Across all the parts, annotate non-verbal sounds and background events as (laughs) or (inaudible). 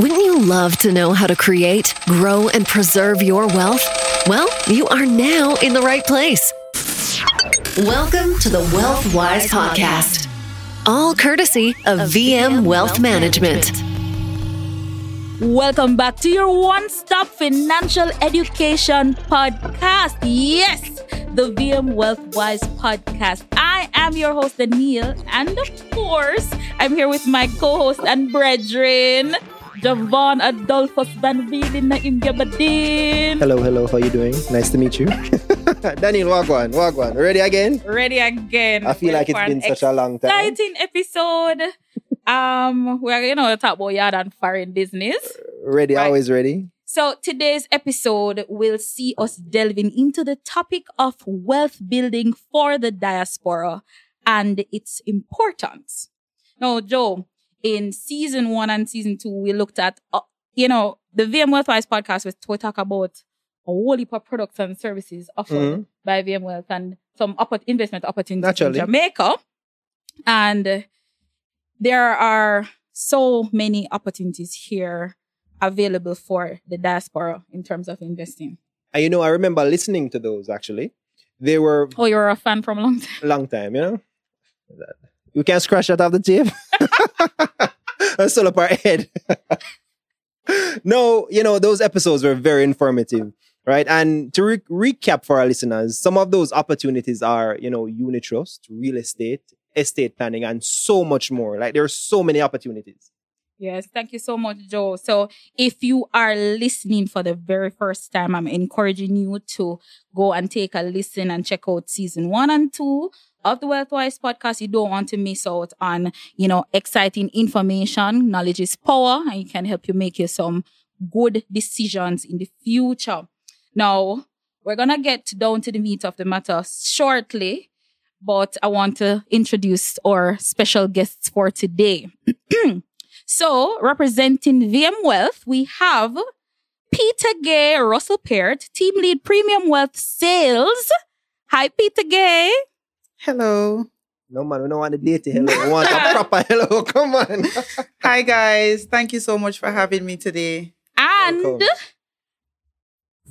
Wouldn't you love to know how to create, grow, and preserve your wealth? Well, you are now in the right place. Welcome to the Wealth Wise Podcast, all courtesy of VM Wealth Management. Welcome back to your one stop financial education podcast. Yes, the VM Wealth Wise podcast. I am your host, Daniel, and of course, I'm here with my co host and brethren. Javon Adolphus Van Wielen na. Hello, hello. How you doing? Nice to meet you. (laughs) Daniel, Wagwan, Wagwan. Ready again? Ready again. I feel like it's been such a long time. Exciting episode. um, we're you know talk about yard and foreign business. Ready, Right. always ready. So today's episode will see us delving into the topic of wealth building for the diaspora and its importance. Now, Joe, in season one and season two, we looked at, uh, you know, the VM Wealthwise podcast was to talk about a whole heap of products and services offered Mhm. by VM Wealth and some oppor- investment opportunities Naturally. in Jamaica. And uh, there are so many opportunities here available for the diaspora in terms of investing. And you know, I remember listening to those actually. They were Oh, you're a fan from a long time. (laughs) long time, you know? You can't scratch that off the tape. (laughs) That's still up our head. no, you know, those episodes were very informative, right? And to re- recap for our listeners, some of those opportunities are, you know, unit trust, real estate, estate planning, and so much more. Like there are so many opportunities. Yes, thank you so much, Joe. So, if you are listening for the very first time, I'm encouraging you to go and take a listen and check out season one and two of the Wealthwise podcast. You don't want to miss out on, you know, exciting information. Knowledge is power and it can help you make you some good decisions in the future. Now, we're to get down to the meat of the matter shortly, but I want to introduce our special guests for today. (clears throat) So, representing VM Wealth, we have Peter Gay, Russell Peart, Team Lead Premium Wealth Sales. Hi, Peter Gay. Hello. No man, we don't want a dirty hello. We want a (laughs) proper hello. Come on. (laughs) Hi, guys. Thank you so much for having me today. And Welcome.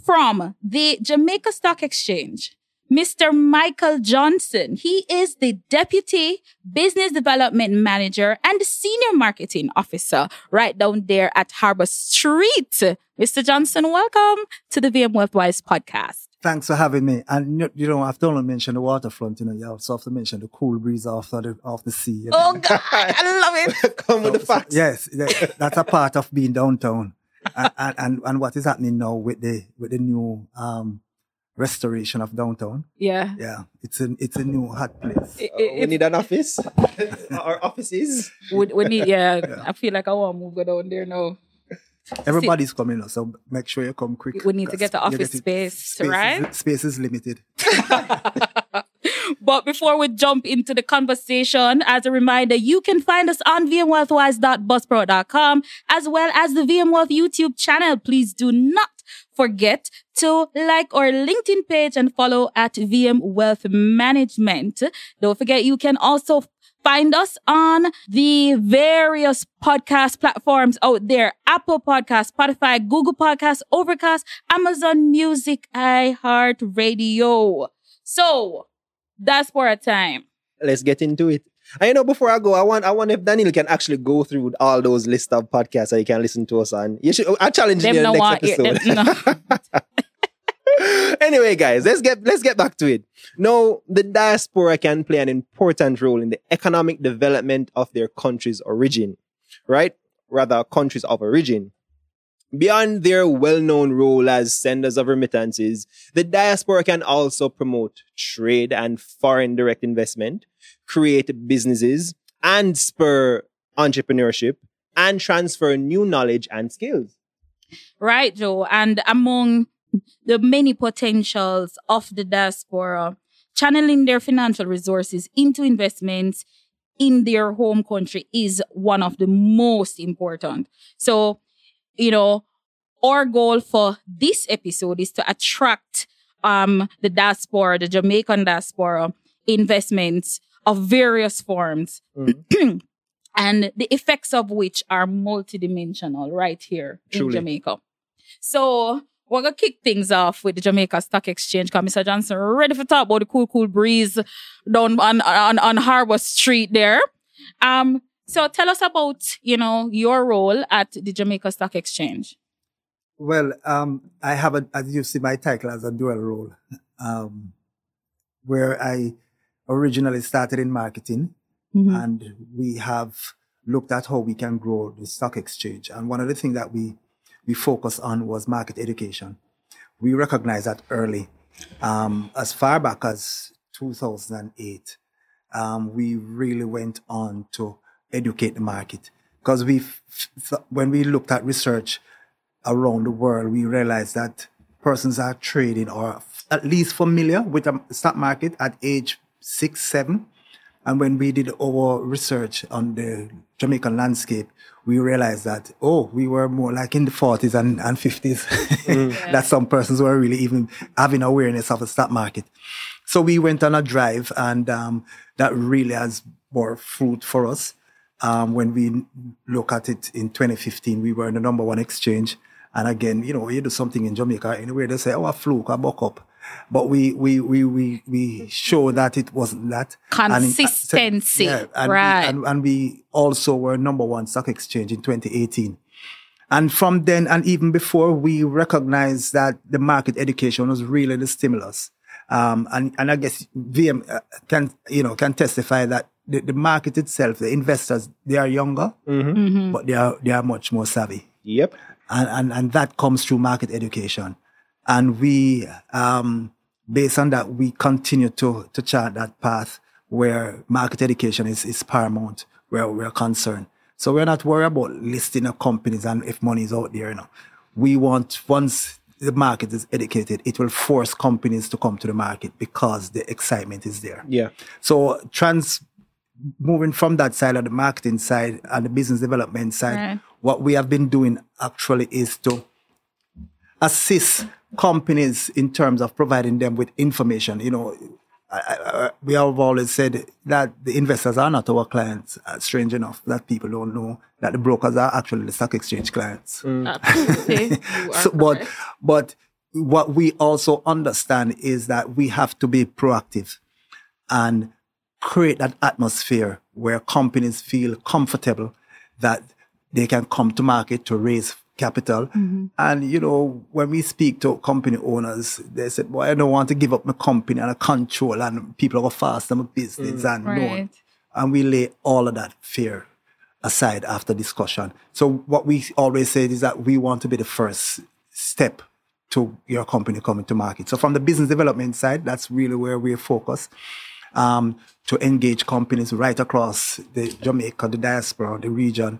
from the Jamaica Stock Exchange, Mr. Michael Johnson. He is the Deputy Business Development Manager and Senior Marketing Officer right down there at Harbor Street. Mr. Johnson, welcome to the VM Wealthwise podcast. Thanks for having me. And you, you know, I've don't mention the waterfront. You know, you also have to mention the cool breeze after the off the sea. you know. Oh, God, I love it. (laughs) Come with the facts. Yes, that- that's a part of being downtown. and, (laughs) and, and and what is happening now with the with the new um restoration of downtown? Yeah. Yeah, it's a it's a new hot place. It- Uh, we need an office. (laughs) Our offices. we, we need, yeah, (laughs) I feel like I want to move down there now. Everybody's coming so make sure you come quick. We need to get the office it- space, space is- right? space is limited. (laughs) But before we jump into the conversation, as a reminder, you can find us on vmwealthwise.buzzsprout.com as well as the VM Wealth YouTube channel. Please do not forget to like our LinkedIn page and follow at VM Wealth Management. Don't forget, you can also find us on the various podcast platforms out there. Apple Podcast, Spotify, Google Podcast, Overcast, Amazon Music, iHeartRadio. So, that's for a time. Let's get into it. And you know, before I go, I want I wonder if Daniel can actually go through all those list of podcasts that you can listen to us on. You should I challenge you Them in no the want next episode. Them- no. (laughs) anyway, guys, let's get let's get back to it. Now, the diaspora can play an important role in the economic development of their country's origin, right? Rather, countries of origin. Beyond their well-known role as senders of remittances, the diaspora can also promote trade and foreign direct investment, create businesses, and spur entrepreneurship and transfer new knowledge and skills. Right, Joe. And among the many potentials of the diaspora, channeling their financial resources into investments in their home country is one of the most important. So, you know, our goal for this episode is to attract um the diaspora, the Jamaican diaspora investments of various forms. (clears throat) and the effects of which are multidimensional right here in Jamaica. So we're gonna kick things off with the Jamaica Stock Exchange. Cause Mr. Johnson ready for talk about the cool, cool breeze down on on, on Harbor Street there. Um, so tell us about you know your role at the Jamaica Stock Exchange. Well, um, I have a, as you see, my title as a dual role, um, where I originally started in marketing, Mhm. and we have looked at how we can grow the stock exchange. And one of the things that we we focus on was market education. We recognized that early, um, as far back as 2008, um, we really went on to educate the market because we, when we looked at research around the world, we realized that persons are trading or at least familiar with the stock market at age six, seven. And when we did our research on the Jamaican landscape, we realized that, oh, we were more like in the 40s and, and 50s. (laughs) that some persons were really even having awareness of the stock market. So we went on a drive and um, that really has bore fruit for us. Um, when we look at it in 2015, we were in the number one exchange. And again, you know, you do something in Jamaica, anywhere they say, oh, a fluke, a buck up. But we, we, we, we, we show that it wasn't that. And in- Consistency, and, right. and, and we also were number one stock exchange in 2018. And from then, and even before, we recognized that the market education was really the stimulus. Um, and, and I guess VM uh, can, you know, can testify that the, the market itself, the investors, they are younger, Mm-hmm. but they are, they are much more savvy Yep. and, and, and that comes through market education. And we, um, based on that, we continue to, to chart that path where market education is, is paramount, where we're concerned. So we're not worried about listing of companies and if money is out there, you know. We want, once the market is educated, it will force companies to come to the market because the excitement is there. Yeah. So trans moving from that side of the marketing side and the business development side, Right. what we have been doing actually is to assist companies in terms of providing them with information. You know, I, I, I- we have always said that the investors are not our clients. Uh, strange enough that people don't know that the brokers are actually the stock exchange clients. (laughs) Absolutely. (laughs) So, but but what we also understand is that we have to be proactive and create that atmosphere where companies feel comfortable that they can come to market to raise capital. Mm-hmm. And you know, when we speak to company owners, they said, "Well, I don't want to give up my company and a control, and people are fast my business and no." Right. And we lay all of that fear aside after discussion. So what we always say is that we want to be the first step to your company coming to market. So from the business development side, that's really where we're focused. Um, to engage companies right across the Jamaica, the diaspora, the region,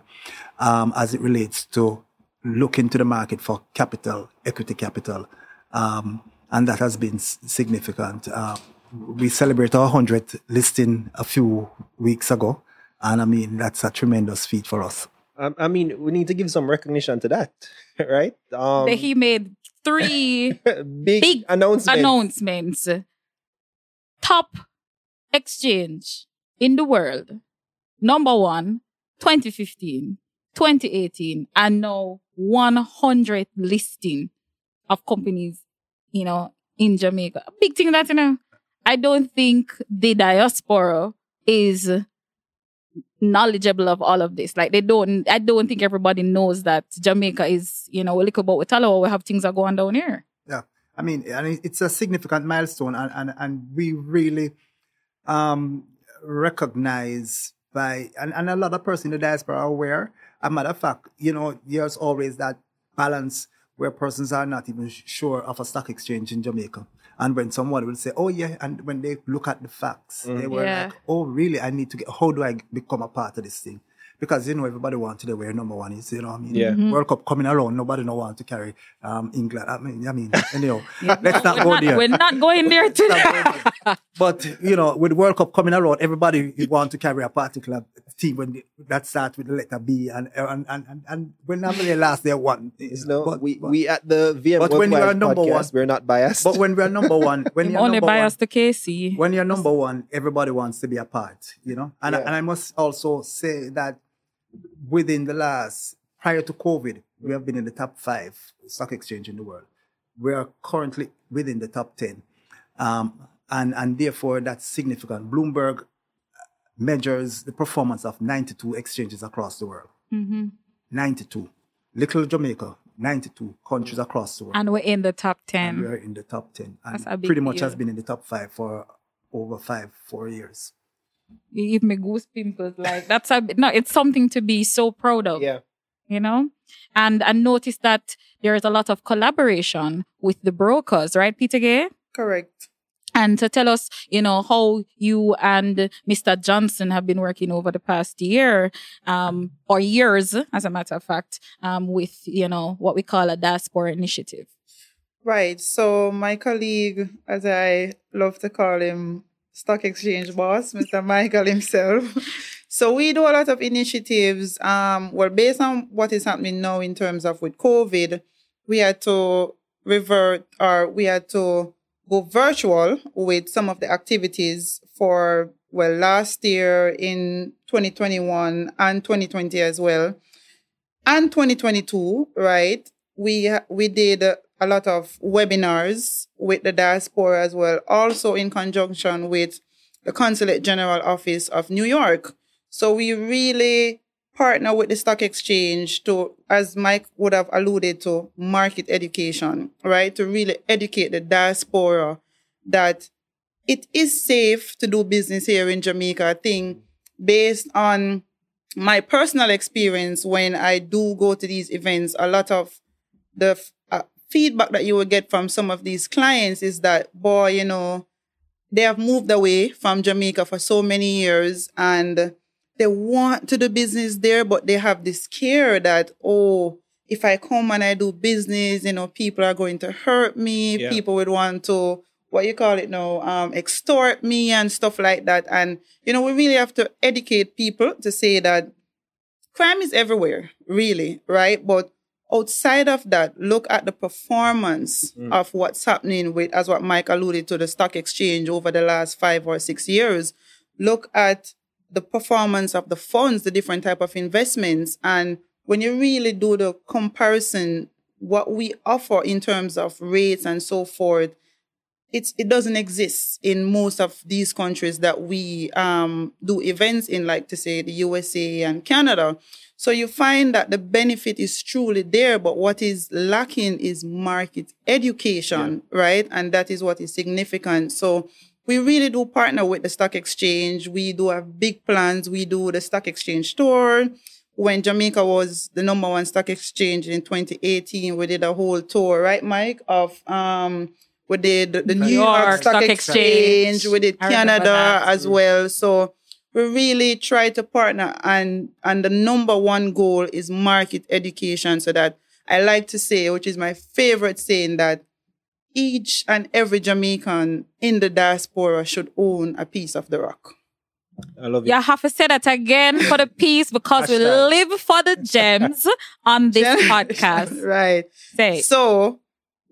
um, as it relates to look into the market for capital, equity capital. Um, and that has been significant. Uh, we celebrate our 100th listing a few weeks ago. And I mean, that's a tremendous feat for us. Um, I mean, we need to give some recognition to that, (laughs) right? Um, That he made three (laughs) big, big announcement. announcements. Top exchange in the world. Number one, 2015, 2018, and now 100 listing of companies, you know, in Jamaica. Big thing that, you know, I don't think the diaspora is knowledgeable of all of this. Like they don't, I don't think everybody knows that Jamaica is, you know, a little bit with Talawa, we have things that are going down here. Yeah. I mean, and it's a significant milestone, and, and, and we really um, recognize by, and, and a lot of persons in the diaspora are aware. A matter of fact, you know, there's always that balance where persons are not even sure of a stock exchange in Jamaica. And when someone will say, oh, yeah, and when they look at the facts, they were mm. Yeah. like, oh, really? I need to get, how do I become a part of this thing? Because, you know, everybody wants to wear number one is, you know what I mean? Yeah. Mm-hmm. World Cup coming around, nobody no want to carry um, England. I mean, I mean, (laughs) anyhow, let's not go there. We're not going there today. But you know, with World Cup coming around, everybody want to carry a particular team when they, that starts with the letter B, and and and and, and when normally last they won. It's no, but, we, but, we at the VM But when you are number podcast, one- we're not biased. but when we are number one, when you're only number biased one, to KC. when you're number one, everybody wants to be a part, you know. And Yeah. and I must also say that within the last, prior to COVID, we have been in the top five stock exchange in the world. We are currently within the top 10. Um, and, and therefore, that's significant. Bloomberg measures the performance of 92 exchanges across the world. Mm-hmm. 92. Little Jamaica, 92 countries across the world. And we're in the top And 10. we're in the top 10. That's a And pretty much deal. has been in the top five for over five, four years. You give me goose pimples. Like, that's a, no, it's something to be so proud of. Yeah. you know and and notice that there is a lot of collaboration with the brokers right peter gay Correct. and to tell us you know how you and mr johnson have been working over the past year um or years as a matter of fact um with you know what we call a diaspora initiative Right. So my colleague, as I love to call him, stock exchange boss, Mr. Michael himself. (laughs) So we do a lot of initiatives. Um, well, based on what is happening now in terms of with COVID, we had to revert or we had to go virtual with some of the activities for well last year in 2021 and 2020 as well and 2022 right we we did a lot of webinars with the diaspora as well also in conjunction with the consulate general office of new york. So we really partner with the stock exchange to as mike would have alluded to market education right? To really educate the diaspora that it is safe to do business here in jamaica. I think based on my personal experience when I do go to these events, a lot of the feedback that you will get from some of these clients is that, boy, you know, they have moved away from Jamaica for so many years and they want to do business there, but they have this care that, oh, if I come and I do business, you know, people are going to hurt me. Yeah. People would want to, what you call it now, um, extort me and stuff like that. And, you know, we really have to educate people to say that crime is everywhere, really, right? But outside of that, look at the performance mm. of what's happening with, as what Mike alluded to, the stock exchange over the last five or six years. Look at the performance of the funds, the different type of investments. And when you really do the comparison, what we offer in terms of rates and so forth, it's it doesn't exist in most of these countries that we um, do events in, like to say the USA and Canada. So you find that the benefit is truly there, but what is lacking is market education, right? And that is what is significant. So we really do partner with the stock exchange. We do have big plans. We do the stock exchange tour. When Jamaica was the number one stock exchange in 2018, we did a whole tour, right, Mike? Of um, we did the New York, York Stock, Stock Exchange. Exchange. We did I Canada that. as mm. well. So we really try to partner, and and the number one goal is market education. So that I like to say, which is my favorite saying, that each and every Jamaican in the diaspora should own a piece of the rock. I love it. you have to say that again for the piece because we live for the gems on this (laughs) podcast (laughs) right. say So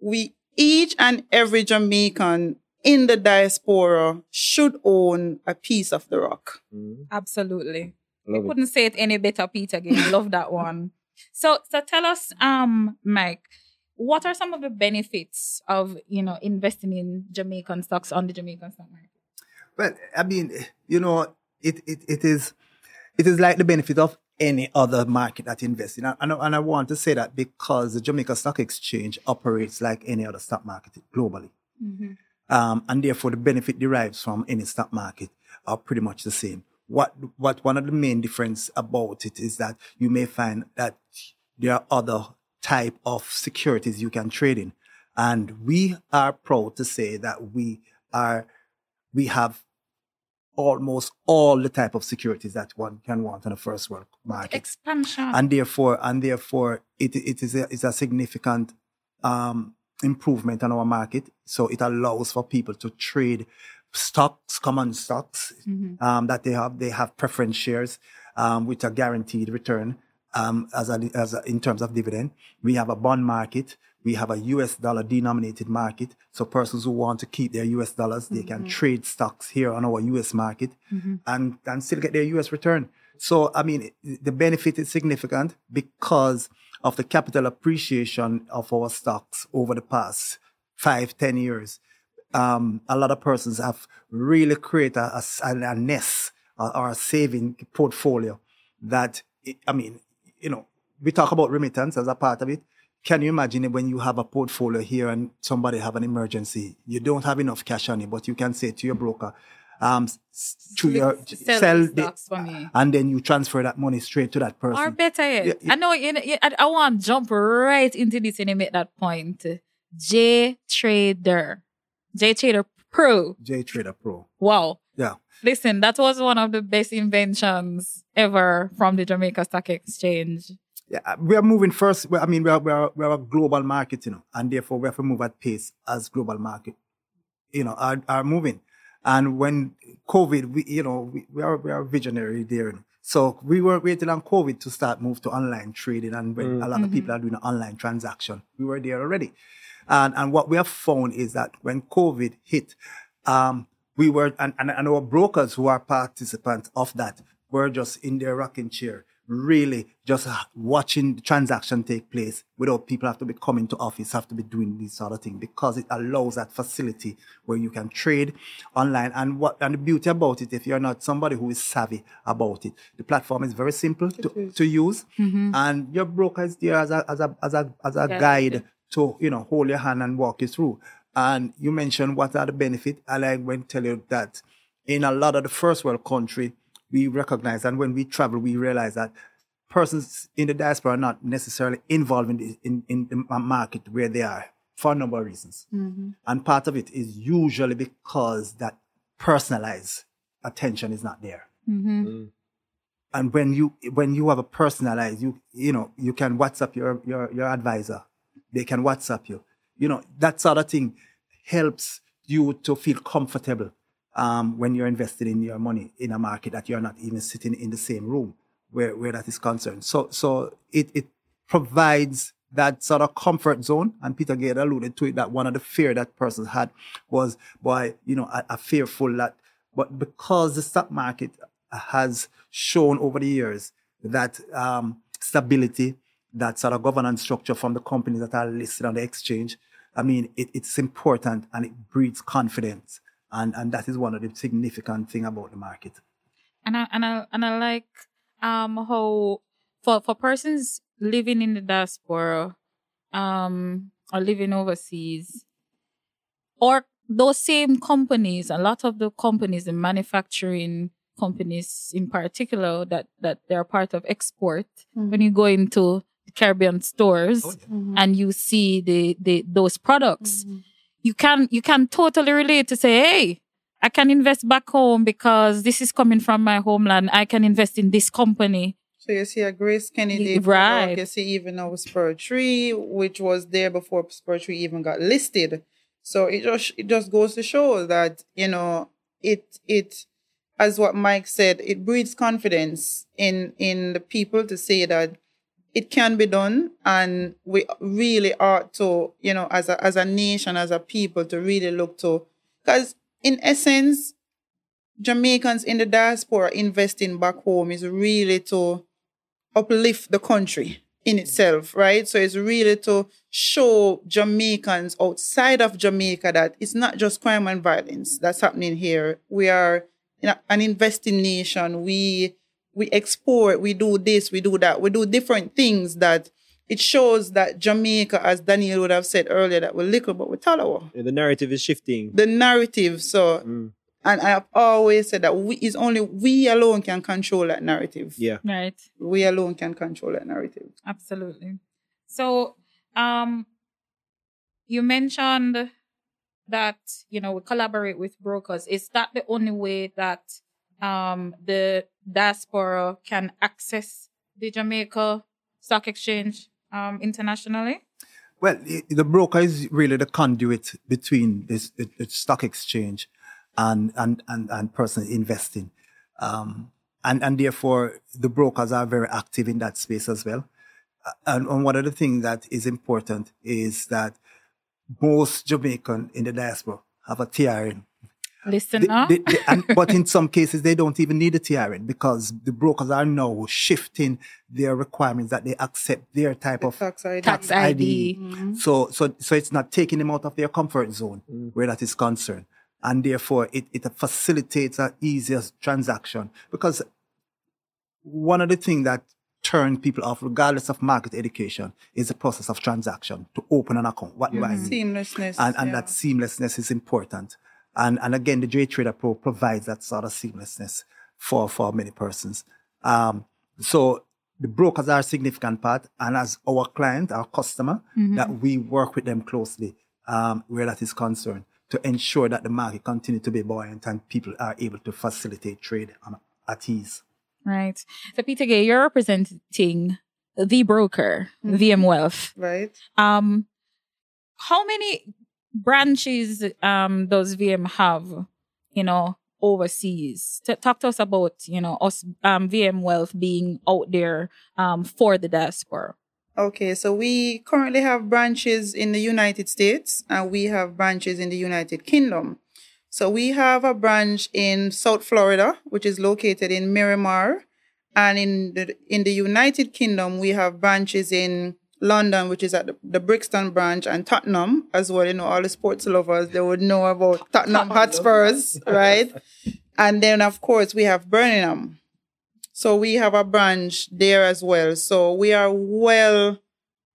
we each and every Jamaican in the diaspora should own a piece of the rock. Mhm. absolutely Love it. couldn't say it any better, Peter. Again, I love that one. So, so tell us, um, Mike, what are some of the benefits of you know investing in Jamaican stocks on the Jamaican stock market? Well, I mean, you know, it, it, it is it is like the benefit of any other market that invests in. And, and, I- want to say that because the Jamaica Stock Exchange operates like any other stock market globally. Um, and therefore the benefit derives from any stock market are pretty much the same. What, what one of the main difference about it is that you may find that there are other type of securities you can trade in. And we are proud to say that we are, we have almost all the type of securities that one can want in a first world market. Expansion. and therefore and therefore it it is a, it's a significant um improvement on our market. So it allows for people to trade stocks common stocks um that they have they have preference shares um with a guaranteed return um as a, as a, in terms of dividend. We have a bond market we have a US dollar denominated market. So persons who want to keep their US dollars, they can trade stocks here on our US market and, and still get their US return. So, I mean, the benefit is significant because of the capital appreciation of our stocks over the past five, ten years. Um, a lot of persons have really created a, a, a nest or, or a saving portfolio that, I mean, you know, we talk about remittance as a part of it. Can you imagine it when you have a portfolio here and somebody have an emergency? You don't have enough cash on it, but you can say to your broker, um, to your Sell sell the the, stocks for me. and then you transfer that money straight to that person. Or better yet, Yeah, yeah. I know you know, I, I want to jump right into this and you make that point. J Trader, J Trader Pro. J Trader Pro. Wow. Yeah. Listen, that was one of the best inventions ever from the Jamaica Stock Exchange. Yeah, uh, we are moving first. I mean, we are, we are, we are a global market, you know, and therefore we have to move at pace as global market, you know, are, are moving. And when COVID, we, you know, we, we are, we are visionary there. you know. So we were waiting on COVID to start move to online trading. And when a lot of people are doing an online transaction, we were there already. And, and what we have found is that when COVID hit, um, we were, and, and, and our brokers who are participants of that were just in their rocking chair, really just uh, watching the transaction take place without people have to be coming to office, have to be doing this sort of thing because it allows that facility where you can trade online. And what, and the beauty about it, if you're not somebody who is savvy about it, the platform is very simple to, to use and your broker is there as a, as a, as a, as a Yeah. guide to, you know, hold your hand and walk you through. And you mentioned what are the benefits. I like when tell you that in a lot of the first world country, we recognize and when we travel, we realize that persons in the diaspora are not necessarily involved in the, in, in the market where they are for a number of reasons. Mm-hmm. And part of it is usually because that personalized attention is not there. Mm-hmm. Mm. And when you when you have a personalized you you know you can whatsapp your your your advisor. They can whatsapp you. You know that sort of thing helps you to feel comfortable um, when you're invested in your money in a market that you're not even sitting in the same room where, where that is concerned so so it it provides that sort of comfort zone and peter gay alluded to it that one of the fear that persons had was by you know a, a fearful that but because the stock market has shown over the years that um, stability, that sort of governance structure from the companies that are listed on the exchange, I mean, it, it's important and it breeds confidence. And, and that is one of the significant thing about the market. and I and I and I like um how for for persons living in the diaspora, um or living overseas, or those same companies, a lot of the companies, the manufacturing companies in particular, that that they're part of export. When you go into the Caribbean stores and you see the the those products, you can you can totally relate to say, hey, I can invest back home because this is coming from my homeland. I can invest in this company. So you see a Grace Kennedy, Right. product, You see even our Spur Tree, which was there before Spur Tree even got listed. So it just it just goes to show that you know it it as what Mike said, it breeds confidence in in the people to say that it can be done, and we really ought to you know as a as a nation as a people to really look to because in essence Jamaicans in the diaspora investing back home is really to uplift the country in itself, right? So it's really to show Jamaicans outside of Jamaica that it's not just crime and violence that's happening here. We are an investing nation. We we export, we do this, we do that, we do different things that it shows that Jamaica, as Daniel would have said earlier, that we're little but we're taller The narrative is shifting. the narrative. So, Mm. and I've always said that we is only we alone can control that narrative. Yeah. Right. We alone can control that narrative. Absolutely. So, um, you mentioned that you know we collaborate with brokers. Is that the only way that um the diaspora can access the Jamaica Stock Exchange um internationally? Well, the broker is really the conduit between this the, the stock exchange and and and, and person investing, um, and and therefore the brokers are very active in that space as well. Uh, And, and one of the things that is important is that most Jamaican in the diaspora have a TRN. Listen They- they- they- and, (laughs) but in some cases, they don't even need a TRN because the brokers are now shifting their requirements that they accept their type of Tax ID. Tax ID. Mm-hmm. So, so, so it's not taking them out of their comfort zone mm. where that is concerned. And therefore, it, it facilitates an easier transaction because one of the things that turn people off, regardless of market education, is the process of transaction to open an account. What do I need? Seamlessness. and, and yeah. that seamlessness is important. And, and again, the J Trader Pro provides that sort of seamlessness for, for many persons. Um, so the brokers are a significant part. And as our client, our customer, that we work with them closely um, where that is concerned to ensure that the market continue to be buoyant and people are able to facilitate trade um, at ease. Right. So, Peter Gay, you're representing the broker, VM Wealth. right. Um, how many branches um does VM have? You know, overseas. T- talk to us about you know us um VM Wealth being out there um for the diaspora. Okay, so we currently have branches in the United States and we have branches in the United Kingdom. So we have a branch in South Florida, which is located in Miramar, and in the in the United Kingdom we have branches in London, which is at the, the Brixton branch, and Tottenham as well. You know, all the sports lovers they would know about Tottenham (laughs) Hotspurs, right? And then of course we have Birmingham. So we have a branch there as well. So we are well,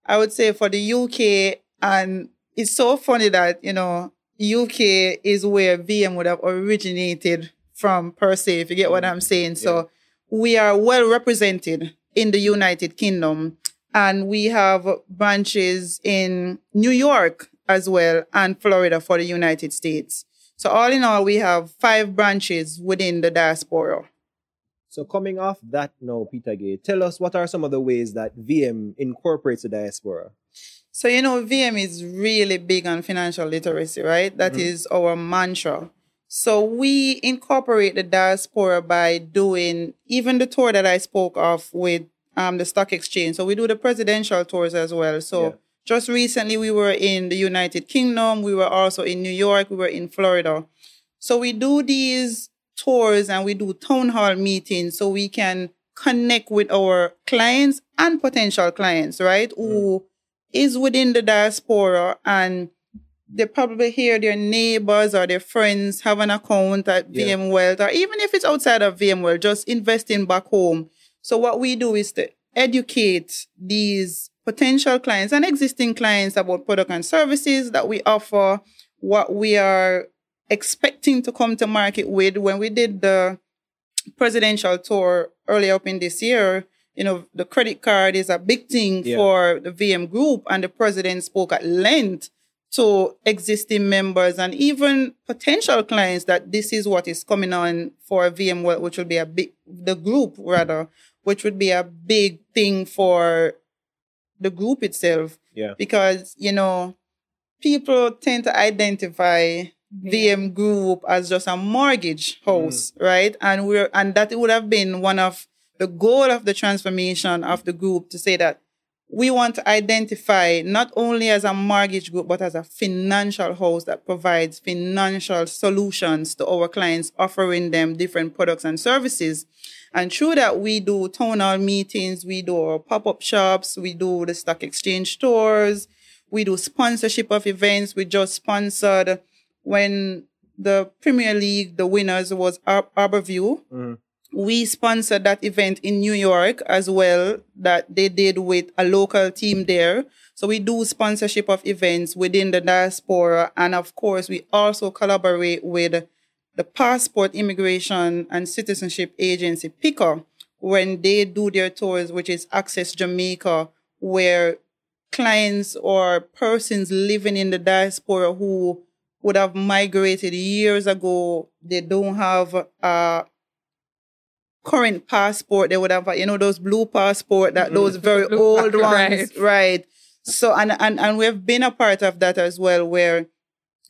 I would say for the UK, and it's so funny that, you know, UK is where VM would have originated from per se, if you get what I'm saying. So we are well represented in the United Kingdom and we have branches in New York as well and Florida for the United States. So all in all, we have five branches within the diaspora. So coming off that now, Peter Gay, tell us what are some of the ways that VM incorporates the diaspora? So, you know, VM is really big on financial literacy, right? That mm-hmm. is our mantra. So, we incorporate the diaspora by doing even the tour that I spoke of with um, the stock exchange. So, we do the presidential tours as well. So, Yeah. just recently, we were in the United Kingdom, we were also in New York, we were in Florida. So, we do these tours and we do town hall meetings so we can connect with our clients and potential clients, right? Who is within the diaspora and they probably hear their neighbors or their friends have an account at Yeah. VM Wealth, or even if it's outside of VM Wealth, just investing back home. So what we do is to educate these potential clients and existing clients about product and services that we offer, what we are expecting to come to market with. When we did the presidential tour earlier up in this year, you know, the credit card is a big thing Yeah. for the VM group, and the president spoke at length to existing members and even potential clients that this is what is coming on for VM, which will be a big, the group rather, which would be a big thing for the group itself Yeah. because, you know, people tend to identify VM group as just a mortgage house, mm. right? And we're and that would have been one of the goal of the transformation of the group to say that we want to identify not only as a mortgage group but as a financial house that provides financial solutions to our clients offering them different products and services and through that we do town hall meetings we do our pop-up shops we do the stock exchange tours we do sponsorship of events we just sponsored when the premier league the winners was Ar- Harbour View mm. we sponsored that event in New York as well that they did with a local team there. So we do sponsorship of events within the diaspora. And of course, we also collaborate with the Passport Immigration and Citizenship Agency, PICA, when they do their tours, which is Access Jamaica, where clients or persons living in the diaspora who would have migrated years ago, they don't have a current passport. They would have you know those blue passport that mm-hmm. those very (laughs) old (laughs) ones right. so and, and and we've been a part of that as well where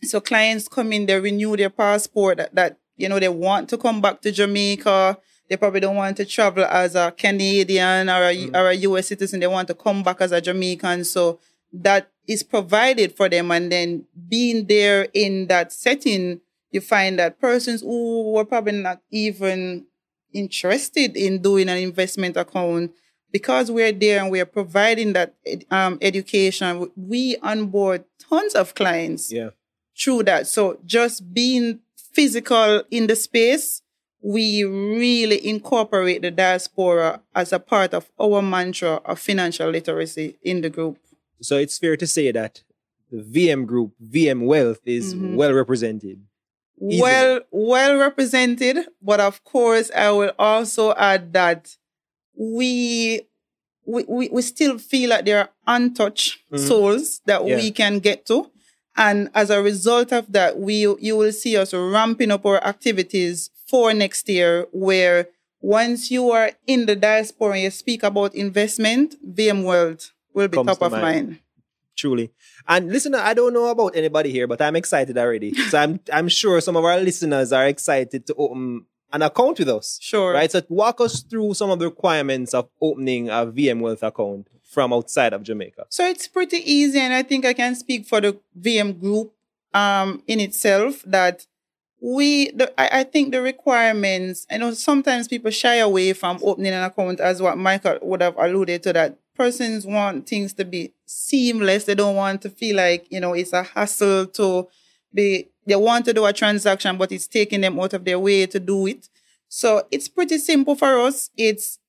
so clients come in they renew their passport that, that you know they want to come back to jamaica. They probably don't want to travel as a canadian or a, or a us citizen. They want to come back as a jamaican. So that is provided for them. And then being there in that setting you find that persons who were probably not even interested in doing an investment account because we're there and we're providing that um, education, we onboard tons of clients. Yeah. Through that. So just being physical in the space, we really incorporate the diaspora as a part of our mantra of financial literacy in the group. So it's fair to say that the VM group, VM Wealth, is Mhm. well represented. Easily. Well, well represented, but of course, I will also add that we we, we, we still feel like there are untouched Mhm. souls that Yeah. we can get to. And as a result of that, we you will see us ramping up our activities for next year where once you are in the diaspora and you speak about investment, VM World will be Comes top to of mind. mind. Truly. And listen, I don't know about anybody here, but I'm excited already. (laughs) so I'm I'm sure some of our listeners are excited to open an account with us. Sure. Right? So walk us through some of the requirements of opening a VM Wealth account from outside of Jamaica. So it's pretty easy, and I think I can speak for the VM group um, in itself that we, the, I, I think the requirements, I know sometimes people shy away from opening an account, as what Michael would have alluded to, that persons want things to be seamless. They don't want to feel like, you know, it's a hassle to be, they want to do a transaction, but it's taking them out of their way to do it. So it's pretty simple for us. It's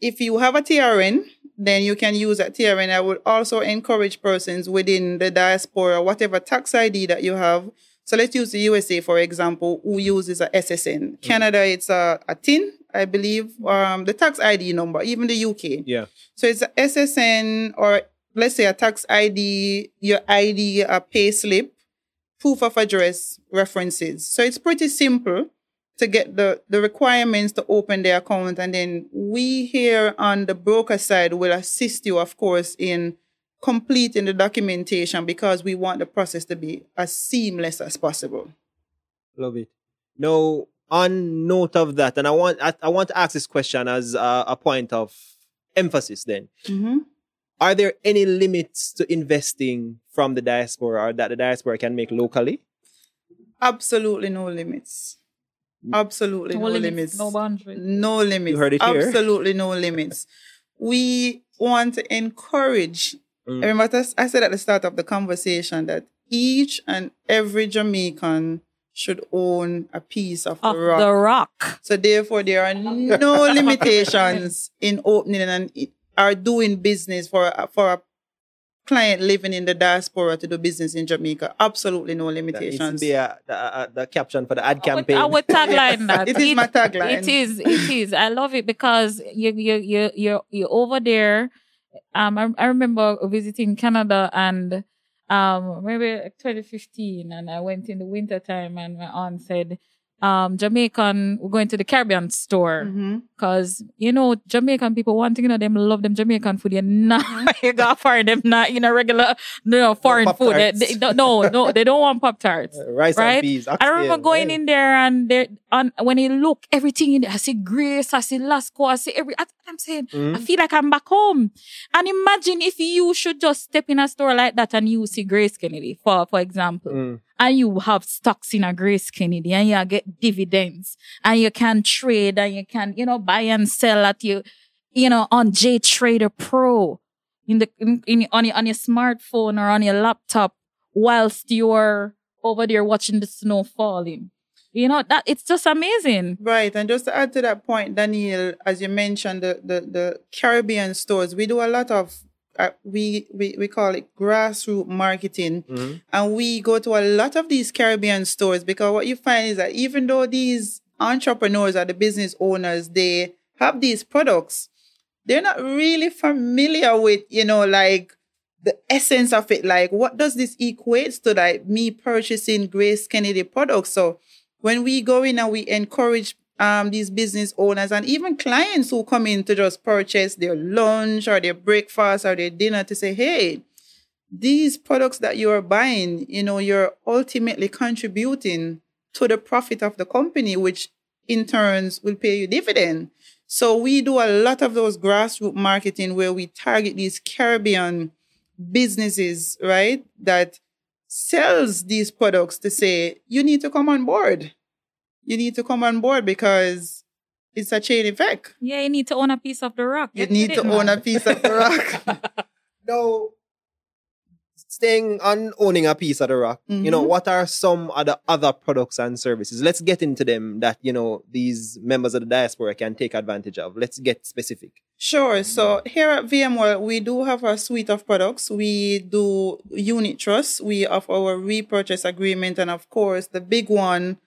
if you have a TRN, then you can use that TRN. I would also encourage persons within the diaspora, whatever tax ID that you have. So let's use the USA, for example, who uses a SSN. Canada, it's a, a TIN, I believe, um, the tax ID number, even the UK. Yeah. So it's a SSN or let's say a tax ID, your ID, a pay slip, proof of address references. So it's pretty simple to get the, the requirements to open the account. And then we here on the broker side will assist you, of course, in completing the documentation because we want the process to be as seamless as possible. Love it. Now, on note of that, and I want I, I want to ask this question as a, a point of emphasis. Then, Mm-hmm. are there any limits to investing from the diaspora, or that the diaspora can make locally? Absolutely no limits. Absolutely no, limits. no boundaries. No limits. You heard it here. Absolutely no limits. We want to encourage. Mm. I remember I I said at the start of the conversation that each and every Jamaican should own a piece of, Of the rock. the rock. So therefore, there are no (laughs) limitations in opening and are doing business for for a client living in the diaspora to do business in Jamaica. Absolutely no That needs to limitations. be a, the, a- the caption for the ad I campaign. I would tagline (laughs) that. It is my tagline. It is. It is. I love it because you you you you you're over there. Um, I, I remember visiting Canada and um maybe 2015, and I went in the winter time, and my aunt said, um, Jamaican, we're going to the Caribbean store. Mhm. Cause you know Jamaican people, one thing you know them love them Jamaican food. You're not (laughs) you got foreign them not you know regular no foreign food. They, they don't no no they don't want pop tarts. (laughs) Uh, Rice Right? and peas. I remember going yeah. in there and there on when you look everything in there. I see Grace, I see Lasco, I see every. I, I'm saying I Mhm. feel like I'm back home. And imagine if you should just step in a store like that and you see Grace Kennedy, for for example, Mm. And you have stocks in a Grace Kennedy and you get dividends and you can trade and you can you know buy and sell at you you know on J Trader Pro in the in, in on your on your smartphone or on your laptop whilst you're over there watching the snow falling. You know that it's just amazing. Right, and just to add to that point, Daniel, as you mentioned, the the, the Caribbean stores, we do a lot of uh, we, we we call it grassroots marketing, Mhm. and we go to a lot of these Caribbean stores because what you find is that even though these entrepreneurs or the business owners they have these products, they're not really familiar with you know like the essence of it. Like, what does this equate to? Like me purchasing Grace Kennedy products. So when we go in and we encourage um, these business owners and even clients who come in to just purchase their lunch or their breakfast or their dinner to say, hey, these products that you're buying, you know, you're ultimately contributing to the profit of the company, which in turns will pay you dividend. So we do a lot of those grassroots marketing where we target these Caribbean businesses, right? That sells these products to say, you need to come on board. You need to come on board because it's a chain effect. Yeah, you need to own a piece of the rock. You need to own a piece of the (laughs) rock. (laughs) no, staying on owning a piece of the rock, you know, Mhm. what are some other other products and services? Let's get into them that, you know, these members of the diaspora can take advantage of. Let's get specific. Sure. So here at VM Wealth, we do have a suite of products. We do unit trust. We offer our repurchase agreement, and of course, the big one,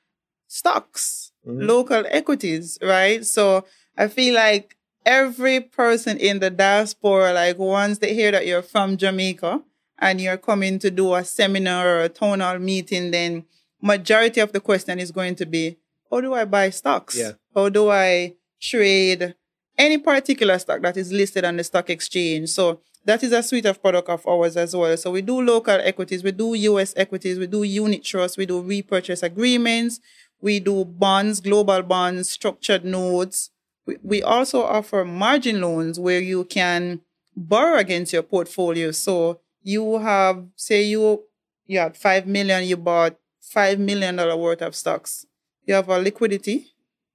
stocks, Mhm. local equities. Right. So I feel like every person in the diaspora, like once they hear that you're from Jamaica and you're coming to do a seminar or a town hall meeting, then majority of the question is going to be, how do I buy stocks? Yeah. How do I trade any particular stock that is listed on the stock exchange? So that is a suite of product of ours as well. So we do local equities, we do US equities, we do unit trust, we do repurchase agreements, we do bonds, global bonds, structured notes. We, we also offer margin loans where you can borrow against your portfolio. So you have, say you you had five million, you bought five million dollar worth of stocks. You have a liquidity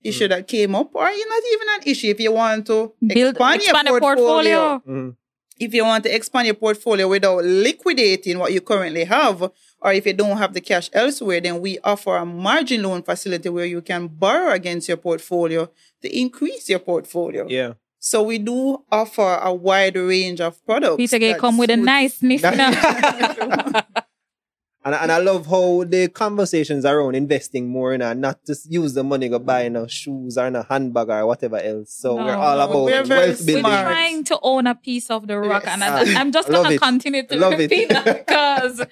issue that came up, or you're not even an issue if you want to Build expand, expand your a portfolio. portfolio. Mhm. If you want to expand your portfolio without liquidating what you currently have, or if you don't have the cash elsewhere, then we offer a margin loan facility where you can borrow against your portfolio to increase your portfolio. Yeah. So we do offer a wide range of products. Peter Gay come with a nice sniff (laughs) now. And, and I love how the conversations around investing more in and not just use the money to buy no shoes or no handbag or whatever else. So we're all no, about we're very wealth We're building. trying to own a piece of the rock, Yes. and I, I'm just gonna continue to Love it. that because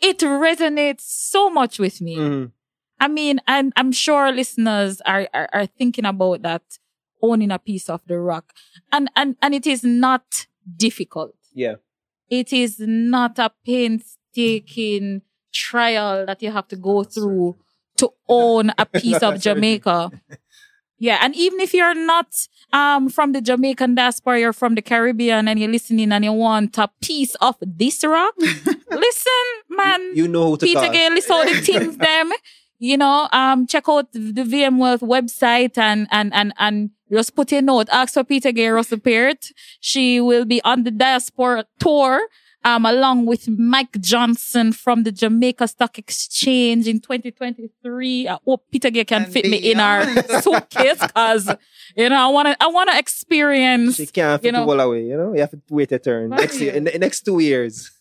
it resonates so much with me. Mhm. I mean, I'm I'm sure listeners are, are are thinking about that owning a piece of the rock, and and and it is not difficult. Yeah. It is not a painstaking trial that you have to go through to own a piece of (laughs) Jamaica. Yeah, and even if you're not um from the Jamaican diaspora, you're from the Caribbean and you're listening and you want a piece of this rock, (laughs) listen, man. You know who to Peter call. Gay list all the things (laughs) them. You know, um, check out the VM Wealth website and and and and just put a note. Ask for Peter Gay Russell Peart. She will be on the diaspora tour. Um, along with Mike Johnson from the Jamaica Stock Exchange in 2023. I hope Peter Gay can And fit me in our beyond. (laughs) suitcase because, you know, I want to, I want to experience. She can't fit You know- it all away, you know? You have to wait a turn. Right. Next year, in the next two years.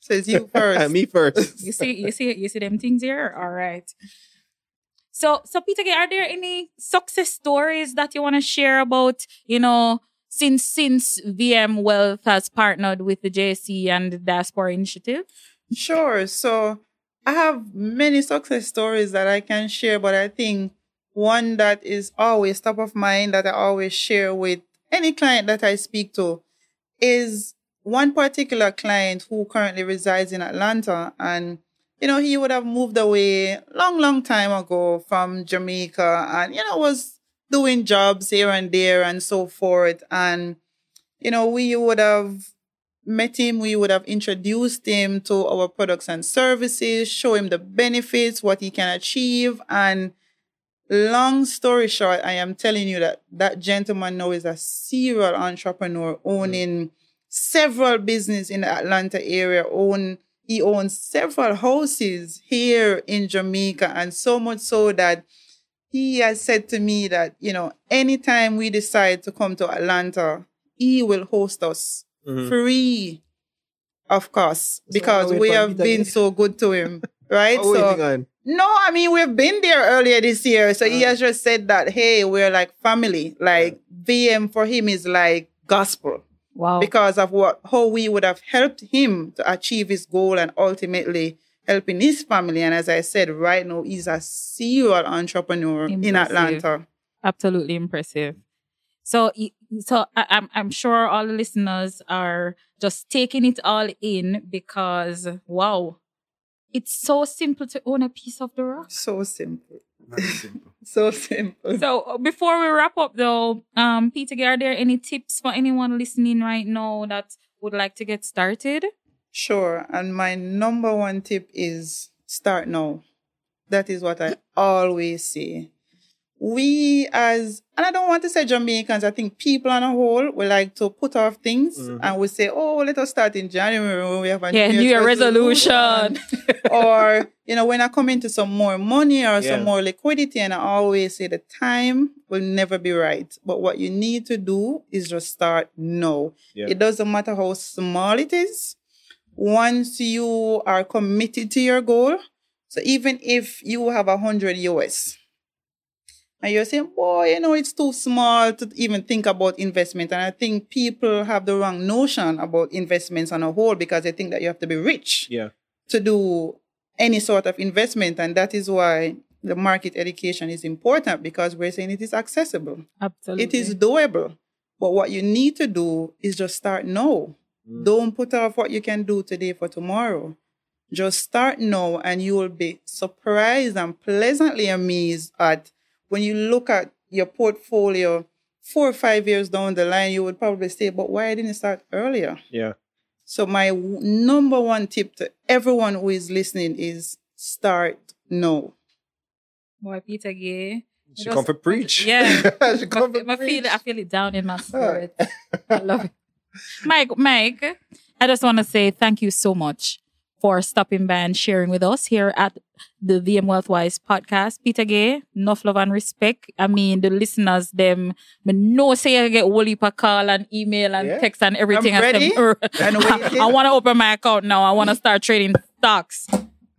Says you first. (laughs) Me first. You see, you see, you see them things here. All right. So, so Peter, Gay, are there any success stories that you want to share about? You know, since since VM Wealth has partnered with the JC and the Diaspora Initiative. Sure. So I have many success stories that I can share, but I think one that is always top of mind that I always share with any client that I speak to is one particular client who currently resides in Atlanta and you know he would have moved away long long time ago from Jamaica and you know was doing jobs here and there and so forth and you know we would have met him, we would have introduced him to our products and services, show him the benefits, what he can achieve. And long story short, I am telling you that that gentleman now is a serial entrepreneur owning several business in the Atlanta area, own he owns several houses here in Jamaica, and so much so that he has said to me that, you know, anytime we decide to come to Atlanta, he will host us Mhm. free of course So because wait we have been again. so good to him (laughs) right so no i mean we've been there earlier this year so he Uh. has just said that hey we're like family like vm for him is like gospel Wow. because of what how we would have helped him to achieve his goal and ultimately helping his family and as i said right now he's a serial entrepreneur in atlanta Absolutely impressive. So, so I, I'm I'm sure all the listeners are just taking it all in because wow, it's so simple to own a piece of the rock. so simple Very simple. (laughs) so simple So uh, before we wrap up though, um, Peter, are there any tips for anyone listening right now that would like to get started? Sure. And my number one tip is start now. That is what I always say. We as, and I don't want to say Jamaicans, I think people on a whole, we like to put off things mm-hmm. and we say, oh, let us start in January when we have a Yeah, New New Year resolution. (laughs) or, you know, when I come into some more money or Yeah. some more liquidity, and I always say the time will never be right. But what you need to do is just start now. Yeah. It doesn't matter how small it is. Once you are committed to your goal, so even if you have a hundred US, and you're saying, boy, you know, it's too small to even think about investment. And I think people have the wrong notion about investments on a whole because they think that you have to be rich Yeah. to do any sort of investment. And that is why the market education is important because we're saying it is accessible. Absolutely. It is doable. But what you need to do is just start now. Mm. Don't put off what you can do today for tomorrow. Just start now and you will be surprised and pleasantly amazed at when you look at your portfolio four or five years down the line, you would probably say, but why I didn't start earlier? Yeah. So my w- number one tip to everyone who is listening is start now. Boy, Peter Gay. She come for preach. Yeah. (laughs) she come for I feel it. I feel it down in my spirit. I love it. Mike, Mike, I just want to say thank you so much for stopping by and sharing with us here at the VM Wealthwise podcast. Peter Gay, enough love and respect. I mean, the listeners, them, me no say I get whole heap of call and email and Yeah. text and everything. I'm ready waiting. (laughs) I (laughs) want to open my account now. I want to start trading stocks.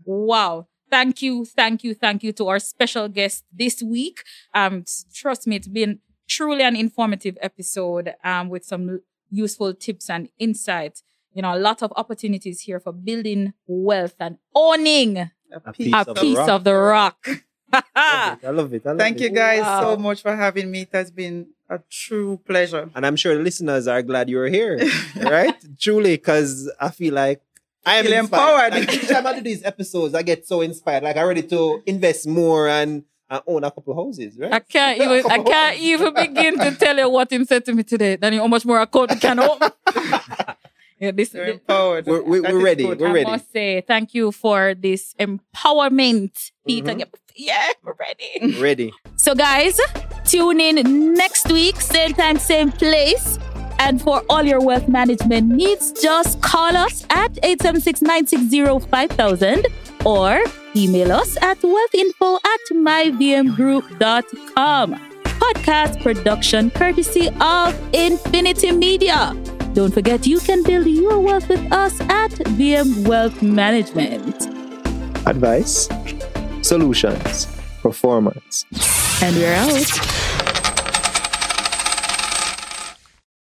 Wow. Thank you, thank you, thank you to our special guest this week. Um, trust me, it's been truly an informative episode um, with some useful tips and insights. You know, a lot of opportunities here for building wealth and owning A A piece piece a of the piece rock. of the rock. (laughs) I love it. I love it. Thank it. you guys so much for having me. It has been a true pleasure. And I'm sure the listeners are glad you're here, (laughs) right? Truly, because I feel like I am Feel inspired. empowered. Like, each time I do these episodes, I get so inspired. Like I'm ready to invest more and, and own a couple of houses, right? I can't (laughs) even I can't even begin to tell you what him said to me today. Then how much more account we can open. (laughs) yeah, this, You're this empowered. We're- we're- That we're ready. good. We're I ready. must say thank you for this empowerment, Peter. Mhm. Yeah, we're ready. ready. So, guys, tune in next week, same time, same place. And for all your wealth management needs, just call us at 876 960 5000 or email us at wealthinfo at myvmgroup.com. Podcast production courtesy of Infinity Media. Don't forget, you can build your wealth with us at VM Wealth Management. Advice, solutions, performance. And we're out.